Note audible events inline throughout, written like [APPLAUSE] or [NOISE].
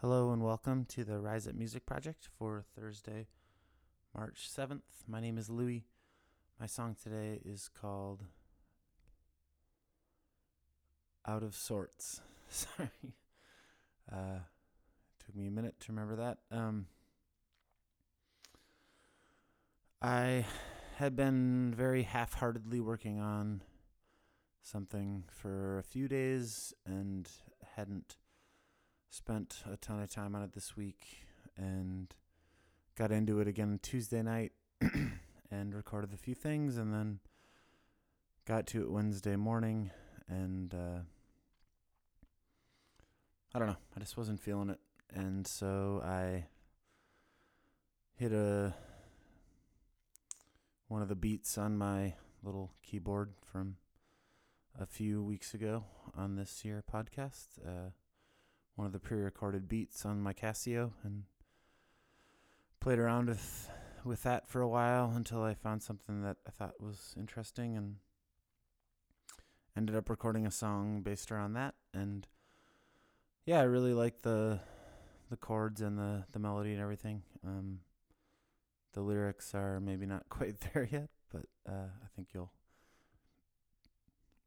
Hello and welcome to the Rise Up Music Project for Thursday, March 7th. My name is Louie. My song today is called Out of Sorts. [LAUGHS] Sorry. Uh, took me a minute to remember that. Um, I had been very half heartedly working on something for a few days and hadn't spent a ton of time on it this week and got into it again Tuesday night [CLEARS THROAT] and recorded a few things and then got to it Wednesday morning and uh, I don't know, I just wasn't feeling it and so I hit a one of the beats on my little keyboard from a few weeks ago on this year podcast. Uh, one of the pre-recorded beats on my Casio and played around with with that for a while until I found something that I thought was interesting and ended up recording a song based around that and yeah, I really like the the chords and the the melody and everything. Um, the lyrics are maybe not [LAUGHS] quite there yet, but uh, I think you'll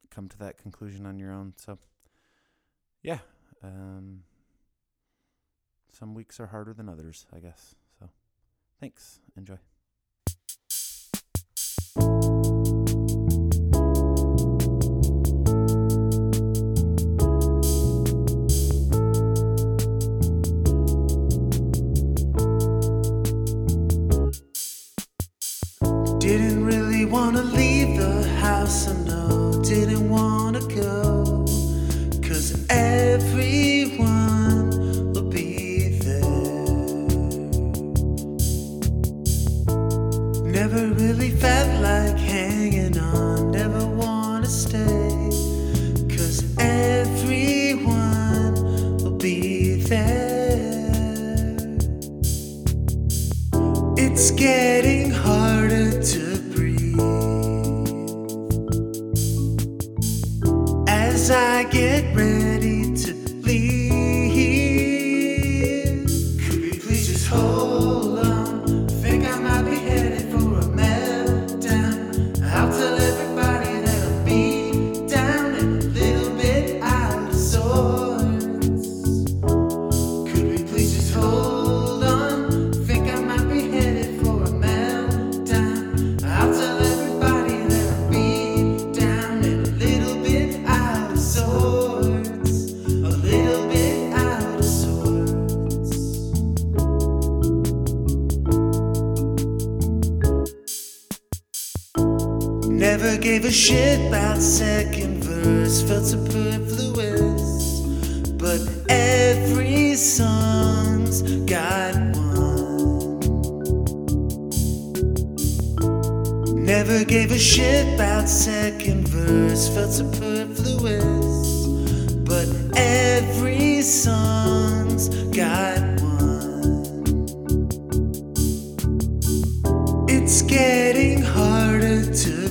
come to that conclusion on your own. So, yeah, um, some weeks are harder than others, I guess. So, thanks. Enjoy. Didn't really wanna leave the house, Never really felt like hanging on, never wanna stay. Cause everyone will be there. It's getting harder never gave a shit about second verse, felt superfluous. But every song's got one. Never gave a shit about second verse, felt superfluous. But every song's got one. It's getting harder to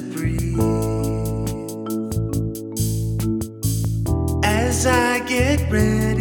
get rid